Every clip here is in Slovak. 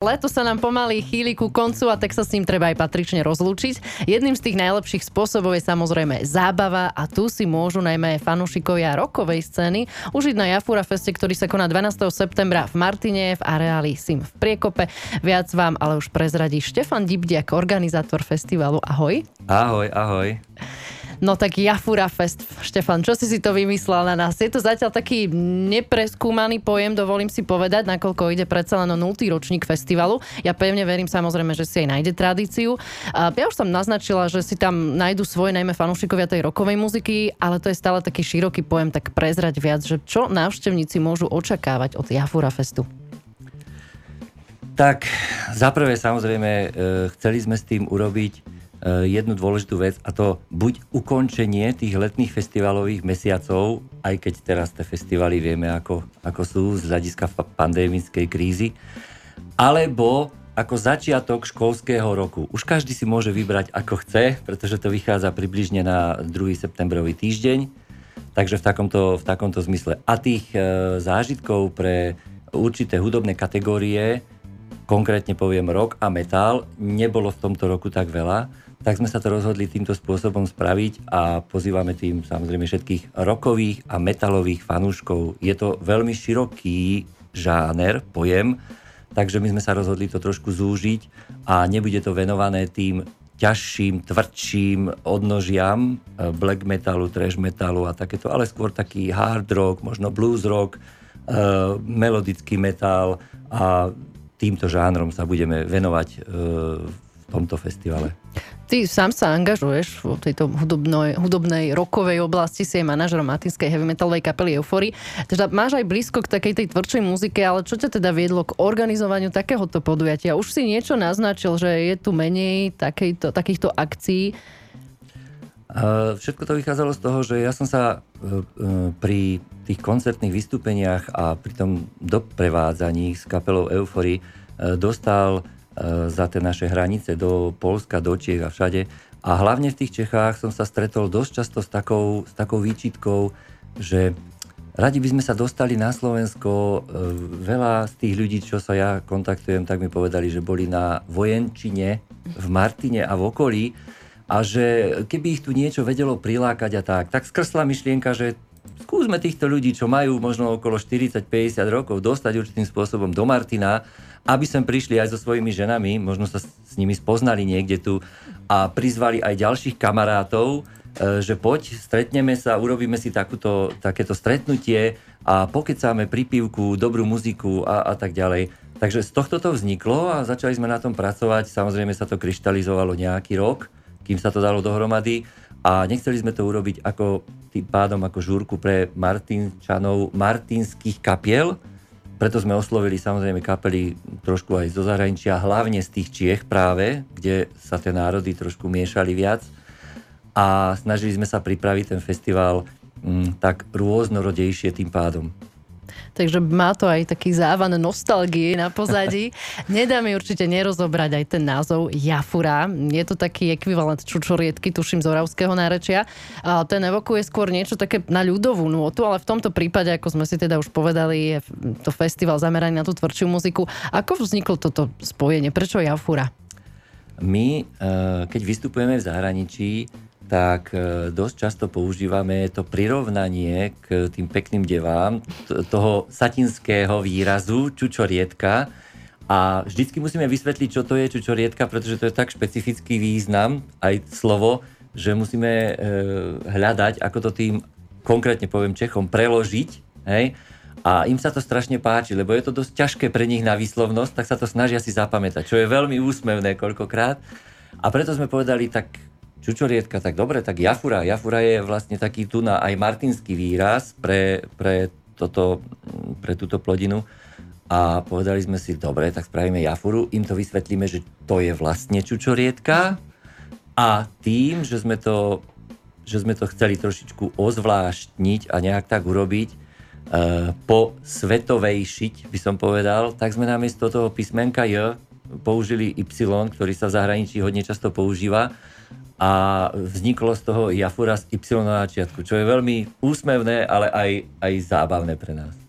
Leto sa nám pomaly chýli ku koncu a tak sa s ním treba aj patrične rozlúčiť. Jedným z tých najlepších spôsobov je samozrejme zábava a tu si môžu najmä fanúšikovia rokovej scény užiť na Jafura Feste, ktorý sa koná 12. septembra v Martine v areáli Sim v Priekope. Viac vám ale už prezradí Štefan Dibdiak, organizátor festivalu. Ahoj. Ahoj, ahoj. No tak Jafura Fest, Štefan, čo si si to vymyslel na nás? Je to zatiaľ taký nepreskúmaný pojem, dovolím si povedať, nakoľko ide predsa len o 0. ročník festivalu. Ja pevne verím samozrejme, že si aj nájde tradíciu. Ja už som naznačila, že si tam nájdu svoje najmä fanúšikovia tej rokovej muziky, ale to je stále taký široký pojem, tak prezrať viac, že čo návštevníci môžu očakávať od Jafura Festu? Tak, zaprvé samozrejme, e, chceli sme s tým urobiť jednu dôležitú vec a to buď ukončenie tých letných festivalových mesiacov, aj keď teraz tie festivaly vieme, ako, ako sú z hľadiska pandémickej krízy, alebo ako začiatok školského roku. Už každý si môže vybrať ako chce, pretože to vychádza približne na 2. septembrový týždeň, takže v takomto, v takomto zmysle. A tých e, zážitkov pre určité hudobné kategórie, konkrétne poviem rock a metal, nebolo v tomto roku tak veľa tak sme sa to rozhodli týmto spôsobom spraviť a pozývame tým samozrejme všetkých rokových a metalových fanúškov. Je to veľmi široký žáner, pojem, takže my sme sa rozhodli to trošku zúžiť a nebude to venované tým ťažším, tvrdším odnožiam e, black metalu, trash metalu a takéto, ale skôr taký hard rock, možno blues rock, e, melodický metal a týmto žánrom sa budeme venovať e, tomto festivale. Ty sám sa angažuješ v tejto hudobnej, hudobnej rokovej oblasti, si aj manažerom matinskej heavy metalovej kapely Euphory. Teda máš aj blízko k takej tej tvrdšej muzike, ale čo ťa teda viedlo k organizovaniu takéhoto podujatia? Už si niečo naznačil, že je tu menej takejto, takýchto akcií. Všetko to vychádzalo z toho, že ja som sa e, e, pri tých koncertných vystúpeniach a pri tom doprevádzaní s kapelou Euphory e, dostal za tie naše hranice do Polska, do Čiech a všade. A hlavne v tých Čechách som sa stretol dosť často s takou, s takou výčitkou, že radi by sme sa dostali na Slovensko. E, veľa z tých ľudí, čo sa ja kontaktujem, tak mi povedali, že boli na vojenčine v Martine a v okolí a že keby ich tu niečo vedelo prilákať a tak, tak skrsla myšlienka, že skúsme týchto ľudí, čo majú možno okolo 40-50 rokov, dostať určitým spôsobom do Martina aby sem prišli aj so svojimi ženami, možno sa s nimi spoznali niekde tu a prizvali aj ďalších kamarátov, e, že poď, stretneme sa, urobíme si takúto, takéto stretnutie a pokecáme pri pivku, dobrú muziku a, a tak ďalej. Takže z tohto to vzniklo a začali sme na tom pracovať. Samozrejme sa to kryštalizovalo nejaký rok, kým sa to dalo dohromady a nechceli sme to urobiť ako tým pádom ako žúrku pre Martinčanov martinských kapiel, preto sme oslovili samozrejme kapely trošku aj zo zahraničia, hlavne z tých Čiech práve, kde sa tie národy trošku miešali viac. A snažili sme sa pripraviť ten festival m, mm, tak rôznorodejšie tým pádom takže má to aj taký závan nostalgie na pozadí. Nedá mi určite nerozobrať aj ten názov Jafura. Je to taký ekvivalent čučorietky, tuším, z oravského nárečia. A ten evokuje skôr niečo také na ľudovú nôtu, ale v tomto prípade, ako sme si teda už povedali, je to festival zameraný na tú tvrdšiu muziku. Ako vzniklo toto spojenie? Prečo Jafura? My, eh, keď vystupujeme v zahraničí, tak e, dosť často používame to prirovnanie k tým pekným devám toho satinského výrazu čučorietka a vždycky musíme vysvetliť, čo to je čučorietka, pretože to je tak špecifický význam, aj slovo, že musíme e, hľadať, ako to tým konkrétne poviem Čechom preložiť, hej, a im sa to strašne páči, lebo je to dosť ťažké pre nich na výslovnosť, tak sa to snažia si zapamätať, čo je veľmi úsmevné koľkokrát. A preto sme povedali, tak čučorietka, tak dobre, tak jafura. Jafura je vlastne taký tu na aj martinský výraz pre, pre, toto, pre túto plodinu. A povedali sme si, dobre, tak spravíme jafuru, im to vysvetlíme, že to je vlastne čučorietka a tým, že sme to, že sme to chceli trošičku ozvláštniť a nejak tak urobiť, e, po svetovej šiť, by som povedal, tak sme namiesto toho písmenka J použili Y, ktorý sa v zahraničí hodne často používa a vzniklo z toho Jafura z Y na začiatku, čo je veľmi úsmevné, ale aj, aj zábavné pre nás.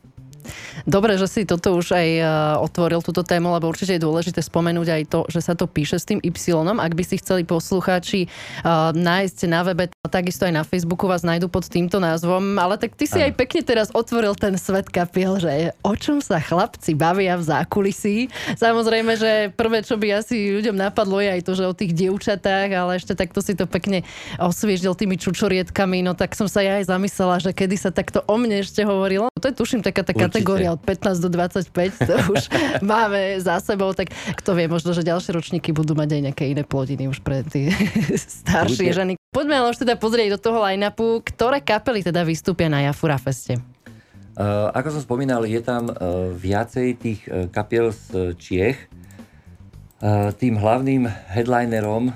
Dobre, že si toto už aj uh, otvoril, túto tému, lebo určite je dôležité spomenúť aj to, že sa to píše s tým Y. Ak by si chceli poslucháči uh, nájsť na webe, takisto aj na Facebooku vás nájdu pod týmto názvom, ale tak ty si ano. aj pekne teraz otvoril ten svet kapiel, že o čom sa chlapci bavia v zákulisí. Samozrejme, že prvé, čo by asi ľuďom napadlo, je aj to, že o tých dievčatách, ale ešte takto si to pekne osviežil tými čučorietkami, no tak som sa ja aj zamyslela, že kedy sa takto o mne ešte hovorilo. To je tuším taká tá kategória od 15 do 25, to už máme za sebou, tak kto vie, možno, že ďalšie ročníky budú mať aj nejaké iné plodiny už pre tie staršie ženy. Poďme ale už teda pozrieť do toho line-upu, ktoré kapely teda vystúpia na Jafura Feste. Uh, ako som spomínal, je tam uh, viacej tých uh, kapiel z Čiech. Tým hlavným headlinerom,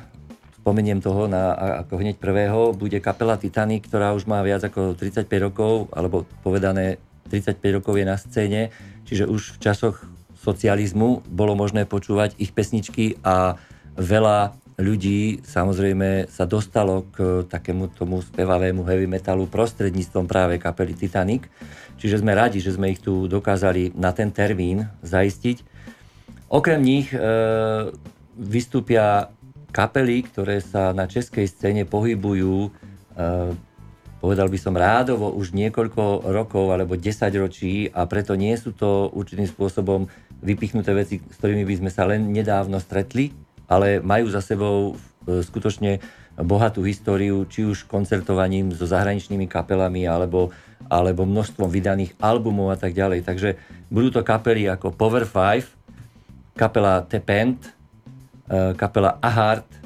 spomeniem toho na, ako hneď prvého, bude kapela Titanic, ktorá už má viac ako 35 rokov, alebo povedané 35 rokov je na scéne, čiže už v časoch socializmu bolo možné počúvať ich pesničky a veľa ľudí samozrejme sa dostalo k takému tomu spevavému heavy metalu prostredníctvom práve kapely Titanic. Čiže sme radi, že sme ich tu dokázali na ten termín zaistiť. Okrem nich e, vystúpia kapely, ktoré sa na českej scéne pohybujú e, povedal by som rádovo už niekoľko rokov alebo 10 ročí a preto nie sú to určitým spôsobom vypichnuté veci, s ktorými by sme sa len nedávno stretli, ale majú za sebou e, skutočne bohatú históriu, či už koncertovaním so zahraničnými kapelami alebo, alebo množstvom vydaných albumov a tak ďalej. Takže budú to kapely ako Power 5, kapela Tepent, e, kapela Ahart,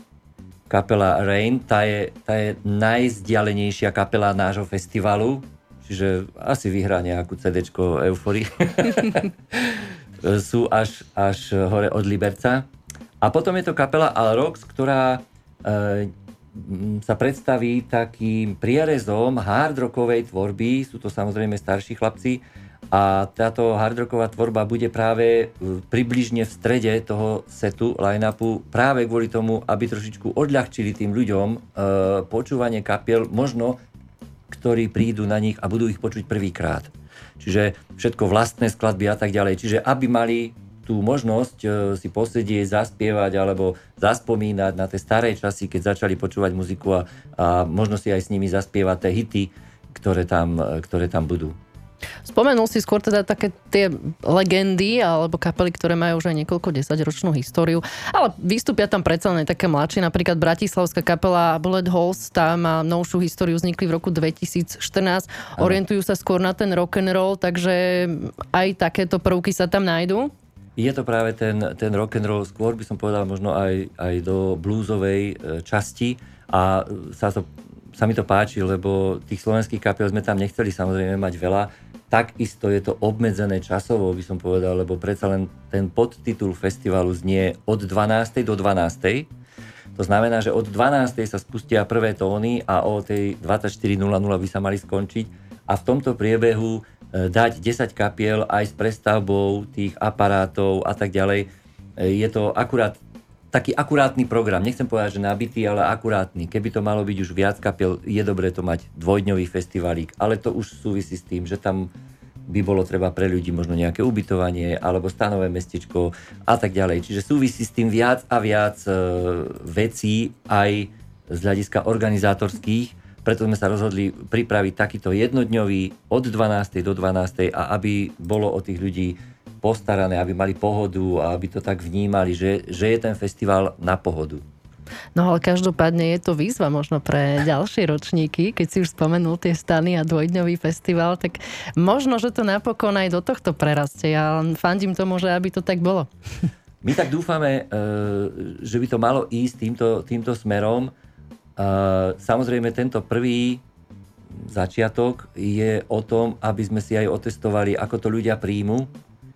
kapela Rain, tá je, tá je najzdialenejšia kapela nášho festivalu, čiže asi vyhrá nejakú CD Euphory. Sú až, až hore od Liberca. A potom je to kapela Alrox, ktorá e, sa predstaví takým prierezom hardrockovej tvorby. Sú to samozrejme starší chlapci, a táto hardrocková tvorba bude práve približne v strede toho setu, line-upu, práve kvôli tomu, aby trošičku odľahčili tým ľuďom e, počúvanie kapiel, možno ktorí prídu na nich a budú ich počuť prvýkrát. Čiže všetko vlastné skladby a tak ďalej. Čiže aby mali tú možnosť e, si posedieť, zaspievať alebo zaspomínať na tie staré časy, keď začali počúvať muziku a, a možno si aj s nimi zaspievať tie hity, ktoré tam, e, ktoré tam budú. Spomenul si skôr teda také tie legendy alebo kapely, ktoré majú už aj niekoľko desaťročnú históriu, ale vystúpia tam predsa len také mladšie, napríklad Bratislavská kapela Bullet Holes, tá má novšiu históriu, vznikli v roku 2014, ano. orientujú sa skôr na ten rock and roll, takže aj takéto prvky sa tam nájdú? Je to práve ten, ten rock and roll, skôr by som povedal možno aj, aj do bluesovej e, časti a sa, to, sa mi to páči, lebo tých slovenských kapiel sme tam nechceli samozrejme mať veľa, Takisto je to obmedzené časovo, by som povedal, lebo predsa len ten podtitul festivalu znie od 12. do 12. To znamená, že od 12. sa spustia prvé tóny a o tej 24.00 by sa mali skončiť a v tomto priebehu e, dať 10 kapiel aj s prestavbou tých aparátov a tak ďalej. E, je to akurát taký akurátny program. Nechcem povedať, že nabitý, ale akurátny. Keby to malo byť už viac kapiel, je dobré to mať dvojdňový festivalík, ale to už súvisí s tým, že tam by bolo treba pre ľudí možno nejaké ubytovanie alebo stanové mestečko a tak ďalej. Čiže súvisí s tým viac a viac e, vecí aj z hľadiska organizátorských, preto sme sa rozhodli pripraviť takýto jednodňový od 12. do 12. a aby bolo o tých ľudí postarané, aby mali pohodu a aby to tak vnímali, že, že je ten festival na pohodu. No ale každopádne je to výzva možno pre ďalšie ročníky, keď si už spomenul tie stany a dvojdňový festival, tak možno, že to napokon aj do tohto prerastie. Ja fandím tomu, že aby to tak bolo. My tak dúfame, e, že by to malo ísť týmto, týmto smerom. E, samozrejme, tento prvý začiatok je o tom, aby sme si aj otestovali, ako to ľudia príjmu,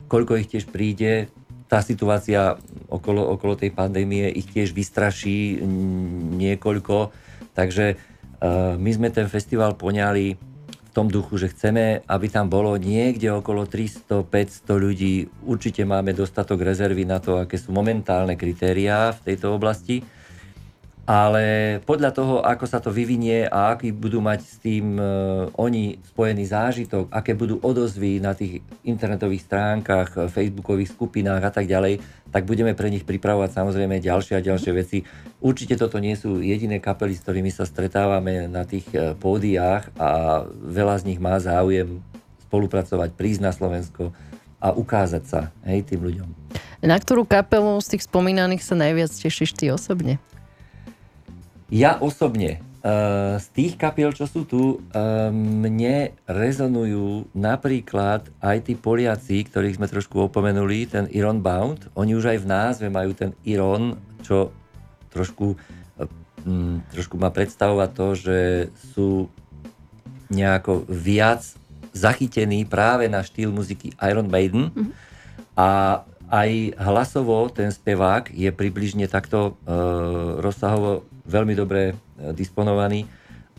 koľko ich tiež príde. Tá situácia okolo, okolo tej pandémie ich tiež vystraší niekoľko. Takže uh, my sme ten festival poňali v tom duchu, že chceme, aby tam bolo niekde okolo 300-500 ľudí. Určite máme dostatok rezervy na to, aké sú momentálne kritériá v tejto oblasti. Ale podľa toho, ako sa to vyvinie a aký budú mať s tým e, oni spojený zážitok, aké budú odozvy na tých internetových stránkach, e, facebookových skupinách a tak ďalej, tak budeme pre nich pripravovať samozrejme ďalšie a ďalšie veci. Určite toto nie sú jediné kapely, s ktorými sa stretávame na tých e, pódiách a veľa z nich má záujem spolupracovať, prísť na Slovensko a ukázať sa hej, tým ľuďom. Na ktorú kapelu z tých spomínaných sa najviac tešíš ty osobne? Ja osobne uh, z tých kapiel, čo sú tu, uh, mne rezonujú napríklad aj tí Poliaci, ktorých sme trošku opomenuli, ten Iron Bound. Oni už aj v názve majú ten Iron, čo trošku, um, trošku má predstavovať to, že sú nejako viac zachytení práve na štýl muziky Iron Maiden. Mm-hmm. A aj hlasovo ten spevák je približne takto e, rozsahovo veľmi dobre e, disponovaný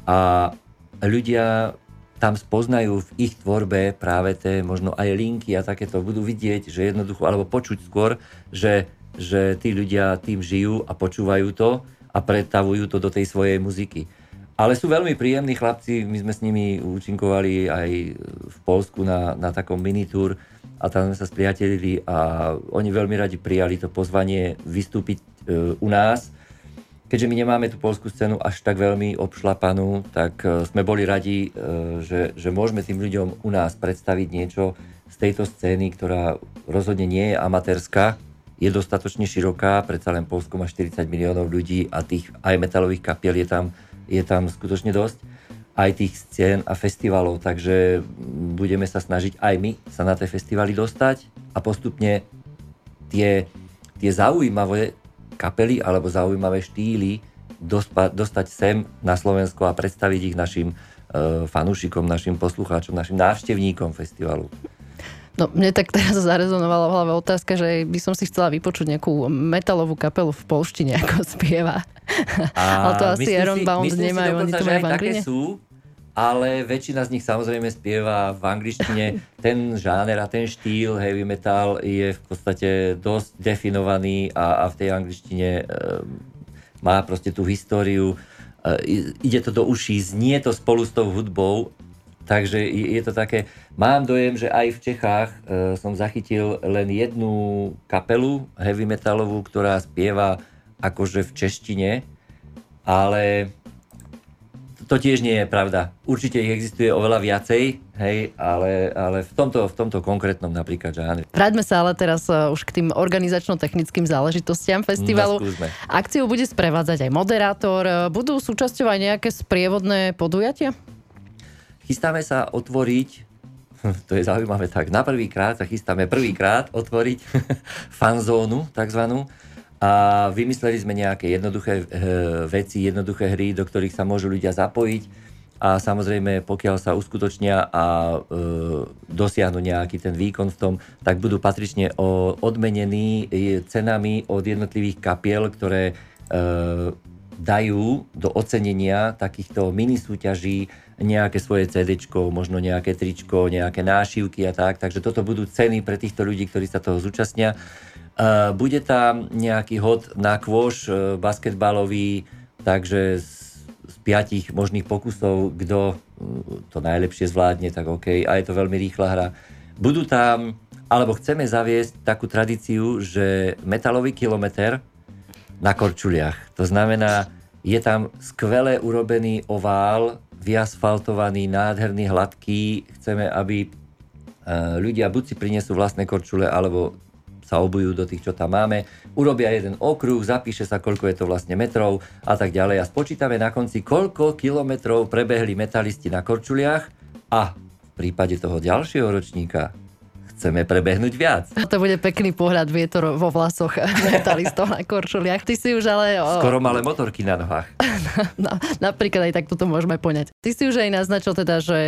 a ľudia tam spoznajú v ich tvorbe práve tie možno aj linky a takéto. Budú vidieť, že jednoducho, alebo počuť skôr, že, že tí ľudia tým žijú a počúvajú to a pretavujú to do tej svojej muziky. Ale sú veľmi príjemní chlapci, my sme s nimi účinkovali aj v Polsku na, na takom minitúr a tam sme sa spriatelili a oni veľmi radi prijali to pozvanie vystúpiť e, u nás. Keďže my nemáme tú polskú scénu až tak veľmi obšlapanú, tak e, sme boli radi, e, že, že môžeme tým ľuďom u nás predstaviť niečo z tejto scény, ktorá rozhodne nie je amatérska, je dostatočne široká, predsa len Polsko má 40 miliónov ľudí a tých aj metalových kapiel je tam, je tam skutočne dosť aj tých scén a festivalov, takže budeme sa snažiť aj my sa na tie festivaly dostať a postupne tie, tie zaujímavé kapely alebo zaujímavé štýly dostať sem na Slovensko a predstaviť ich našim uh, fanúšikom, našim poslucháčom, našim návštevníkom festivalu. No, mne tak teraz zarezonovala v hlave otázka, že by som si chcela vypočuť nejakú metalovú kapelu v polštine, ako spieva. A Ale to asi Aaron Bound nemajú, oni to majú v Také sú, ale väčšina z nich samozrejme spieva v angličtine. Ten žáner a ten štýl heavy metal je v podstate dosť definovaný a, a v tej angličtine e, má proste tú históriu. E, ide to do uší, znie to spolu s tou hudbou, takže je, je to také... Mám dojem, že aj v Čechách e, som zachytil len jednu kapelu heavy metalovú, ktorá spieva akože v češtine, ale to tiež nie je pravda. Určite ich existuje oveľa viacej, hej, ale, ale v, tomto, v tomto konkrétnom napríklad žánri. Vráťme sa ale teraz uh, už k tým organizačno-technickým záležitostiam festivalu. No, Akciu bude sprevádzať aj moderátor. Budú súčasťou aj nejaké sprievodné podujatia? Chystáme sa otvoriť to je zaujímavé tak. Na prvýkrát sa chystáme prvýkrát otvoriť fanzónu, takzvanú, a vymysleli sme nejaké jednoduché e, veci, jednoduché hry, do ktorých sa môžu ľudia zapojiť a samozrejme, pokiaľ sa uskutočnia a e, dosiahnu nejaký ten výkon v tom, tak budú patrične o, odmenení e, cenami od jednotlivých kapiel, ktoré e, dajú do ocenenia takýchto mini súťaží nejaké svoje CD, možno nejaké tričko, nejaké nášivky a tak. Takže toto budú ceny pre týchto ľudí, ktorí sa toho zúčastnia. Uh, bude tam nejaký hod na kôš uh, basketbalový, takže z, piatich možných pokusov, kto uh, to najlepšie zvládne, tak OK. A je to veľmi rýchla hra. Budú tam, alebo chceme zaviesť takú tradíciu, že metalový kilometr na korčuliach. To znamená, je tam skvele urobený ovál, vyasfaltovaný, nádherný, hladký. Chceme, aby ľudia buď si prinesú vlastné korčule, alebo sa obujú do tých, čo tam máme, urobia jeden okruh, zapíše sa, koľko je to vlastne metrov a tak ďalej. A spočítame na konci, koľko kilometrov prebehli metalisti na korčuliach a v prípade toho ďalšieho ročníka chceme prebehnúť viac. To bude pekný pohľad vietor vo vlasoch metalistov na korčuliach. Ty si už ale... O... Skoro malé motorky na nohách. no, napríklad aj tak toto môžeme poňať. Ty si už aj naznačil teda, že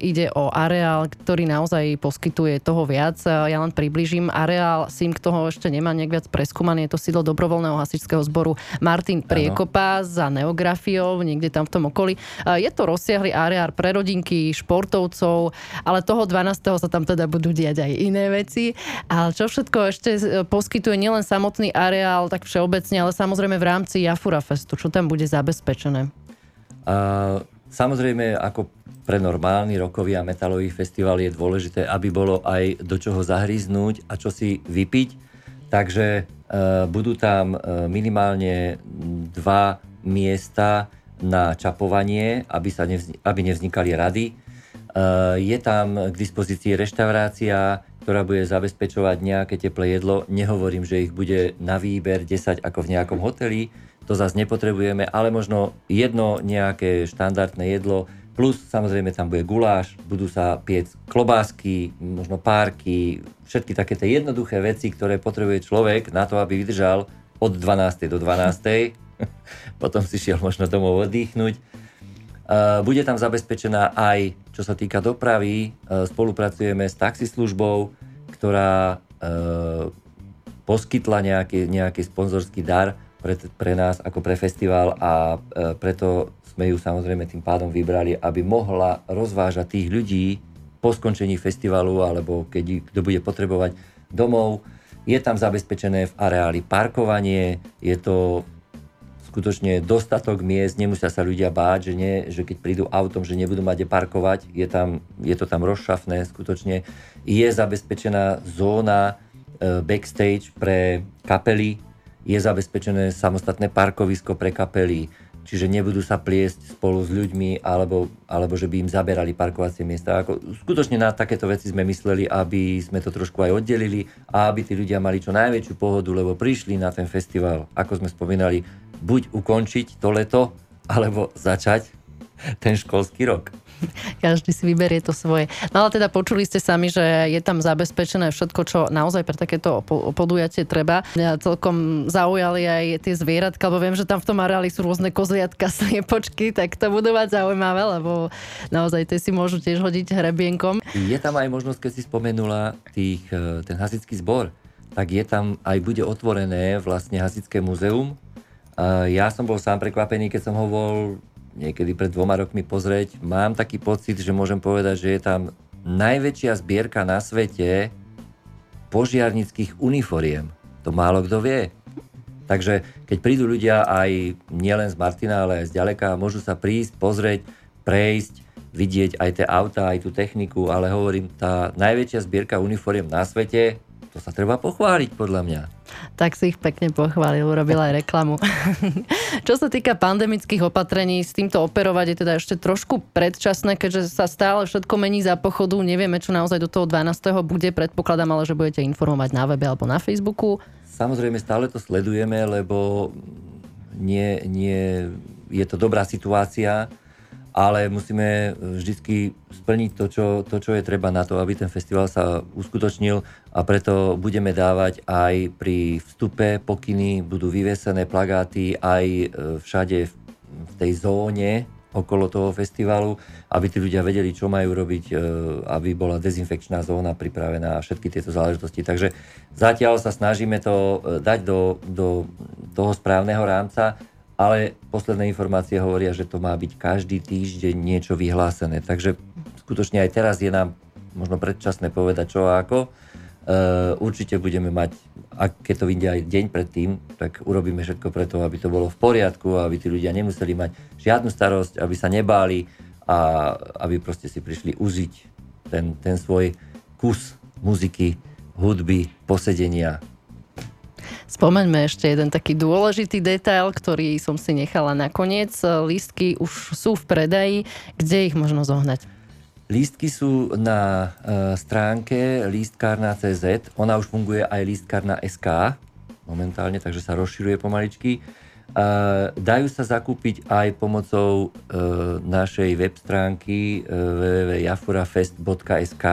ide o areál, ktorý naozaj poskytuje toho viac. Ja len približím. Areál SIM, kto ho ešte nemá nejak viac preskúmaný, je to sídlo dobrovoľného hasičského zboru Martin Priekopa ano. za neografiou, niekde tam v tom okolí. Je to rozsiahly areál pre rodinky, športovcov, ale toho 12. sa tam teda budú diať aj iné veci. Ale čo všetko ešte poskytuje nielen samotný areál, tak všeobecne, ale samozrejme v rámci Jafura Festu, čo tam bude zabezpečené? Uh, samozrejme, ako pre normálny rokový a metalový festival je dôležité, aby bolo aj do čoho zahryznúť a čo si vypiť. Takže e, budú tam e, minimálne dva miesta na čapovanie, aby, sa nevzni- aby nevznikali rady. E, je tam k dispozícii reštaurácia, ktorá bude zabezpečovať nejaké teplé jedlo. Nehovorím, že ich bude na výber 10 ako v nejakom hoteli, to zase nepotrebujeme, ale možno jedno nejaké štandardné jedlo, Plus samozrejme tam bude guláš, budú sa piec klobásky, možno párky, všetky také tie jednoduché veci, ktoré potrebuje človek na to, aby vydržal od 12. do 12. Potom si šiel možno domov oddychnúť. Bude tam zabezpečená aj, čo sa týka dopravy, spolupracujeme s taxislužbou, ktorá poskytla nejaký, nejaký sponzorský dar pre, pre nás ako pre festival a preto sme ju samozrejme tým pádom vybrali, aby mohla rozvážať tých ľudí po skončení festivalu alebo keď kto bude potrebovať domov. Je tam zabezpečené v areáli parkovanie, je to skutočne dostatok miest, nemusia sa ľudia báť, že, nie, že keď prídu autom, že nebudú mať parkovať, je, tam, je to tam rozšafné skutočne. Je zabezpečená zóna e, backstage pre kapely, je zabezpečené samostatné parkovisko pre kapely, čiže nebudú sa pliesť spolu s ľuďmi alebo, alebo že by im zaberali parkovacie miesta. Ako, skutočne na takéto veci sme mysleli, aby sme to trošku aj oddelili a aby tí ľudia mali čo najväčšiu pohodu, lebo prišli na ten festival, ako sme spomínali, buď ukončiť to leto, alebo začať ten školský rok. Každý si vyberie to svoje. No ale teda počuli ste sami, že je tam zabezpečené všetko, čo naozaj pre takéto podujatie treba. Mňa celkom zaujali aj tie zvieratka, lebo viem, že tam v tom areáli sú rôzne kozliatka, sliepočky, tak to budú mať zaujímavé, lebo naozaj tie si môžu tiež hodiť hrebienkom. Je tam aj možnosť, keď si spomenula tých, e, ten hasický zbor, tak je tam aj bude otvorené vlastne hasické muzeum. Ja som bol sám prekvapený, keď som ho bol niekedy pred dvoma rokmi pozrieť, mám taký pocit, že môžem povedať, že je tam najväčšia zbierka na svete požiarnických uniforiem. To málo kto vie. Takže keď prídu ľudia aj nielen z Martina, ale aj z ďaleka, môžu sa prísť, pozrieť, prejsť, vidieť aj tie auta, aj tú techniku, ale hovorím, tá najväčšia zbierka uniforiem na svete to sa treba pochváliť podľa mňa. Tak si ich pekne pochválil, urobil aj reklamu. Čo sa týka pandemických opatrení, s týmto operovať je teda ešte trošku predčasné, keďže sa stále všetko mení za pochodu. Nevieme, čo naozaj do toho 12. bude. Predpokladám ale, že budete informovať na webe alebo na Facebooku. Samozrejme, stále to sledujeme, lebo nie, nie je to dobrá situácia ale musíme vždy splniť to čo, to, čo je treba na to, aby ten festival sa uskutočnil a preto budeme dávať aj pri vstupe pokyny, budú vyvesené plagáty aj e, všade v tej zóne okolo toho festivalu, aby tí ľudia vedeli, čo majú robiť, e, aby bola dezinfekčná zóna pripravená a všetky tieto záležitosti. Takže zatiaľ sa snažíme to dať do, do toho správneho rámca ale posledné informácie hovoria, že to má byť každý týždeň niečo vyhlásené. Takže skutočne aj teraz je nám možno predčasné povedať čo a ako. Uh, určite budeme mať, ak keď to vyjde aj deň predtým, tak urobíme všetko preto, aby to bolo v poriadku, aby tí ľudia nemuseli mať žiadnu starosť, aby sa nebáli a aby proste si prišli užiť ten, ten svoj kus muziky, hudby, posedenia, Spomeňme ešte jeden taký dôležitý detail, ktorý som si nechala nakoniec. Lístky už sú v predaji. Kde ich možno zohnať? Lístky sú na uh, stránke lístkárna.cz. Ona už funguje aj lístkárna SK momentálne, takže sa rozširuje pomaličky. Uh, dajú sa zakúpiť aj pomocou uh, našej web stránky uh, www.jafurafest.sk.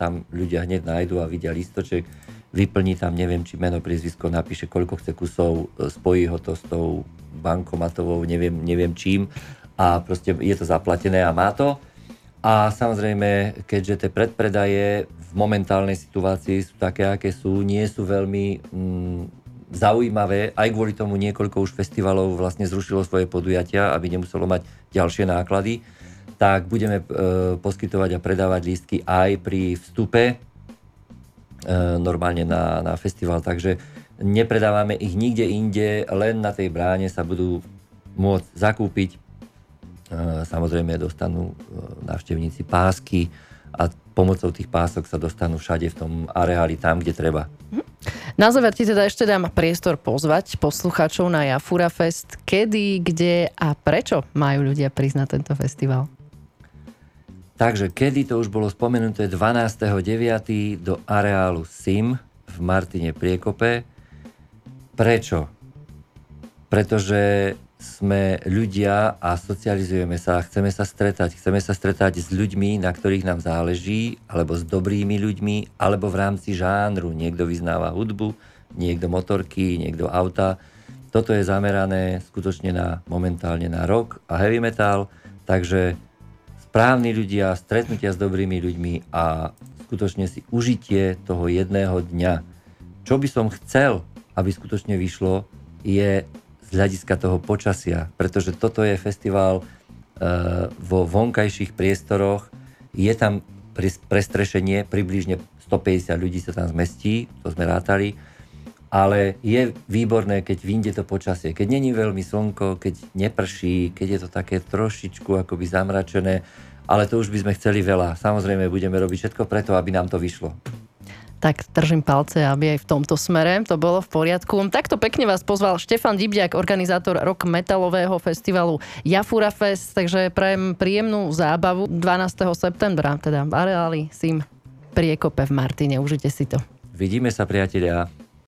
Tam ľudia hneď nájdu a vidia lístoček vyplní tam, neviem, či meno, priezvisko, napíše, koľko chce kusov, e, spojí ho to s tou bankomatovou, neviem, neviem čím a proste je to zaplatené a má to. A samozrejme, keďže tie predpredaje v momentálnej situácii sú také, aké sú, nie sú veľmi mm, zaujímavé, aj kvôli tomu niekoľko už festivalov vlastne zrušilo svoje podujatia, aby nemuselo mať ďalšie náklady, tak budeme e, poskytovať a predávať lístky aj pri vstupe normálne na, na festival, takže nepredávame ich nikde inde, len na tej bráne sa budú môcť zakúpiť. E, samozrejme dostanú návštevníci pásky a pomocou tých pások sa dostanú všade v tom areáli, tam, kde treba. Na záver ti teda ešte dám priestor pozvať poslucháčov na Jafura Fest. Kedy, kde a prečo majú ľudia na tento festival? Takže kedy to už bolo spomenuté 12.9. do areálu SIM v Martine Priekope. Prečo? Pretože sme ľudia a socializujeme sa, chceme sa stretať. Chceme sa stretať s ľuďmi, na ktorých nám záleží, alebo s dobrými ľuďmi, alebo v rámci žánru. Niekto vyznáva hudbu, niekto motorky, niekto auta. Toto je zamerané skutočne na momentálne na rock a heavy metal, takže správni ľudia, stretnutia s dobrými ľuďmi a skutočne si užitie toho jedného dňa. Čo by som chcel, aby skutočne vyšlo, je z hľadiska toho počasia, pretože toto je festival uh, vo vonkajších priestoroch, je tam prestrešenie, približne 150 ľudí sa tam zmestí, to sme rátali, ale je výborné, keď vyjde to počasie. Keď není veľmi slnko, keď neprší, keď je to také trošičku akoby zamračené, ale to už by sme chceli veľa. Samozrejme, budeme robiť všetko preto, aby nám to vyšlo. Tak držím palce, aby aj v tomto smere to bolo v poriadku. Takto pekne vás pozval Štefan Dibiak, organizátor rock metalového festivalu Jafura Fest, takže prajem príjemnú zábavu 12. septembra, teda v areáli SIM Priekope v Martine. Užite si to. Vidíme sa, priatelia.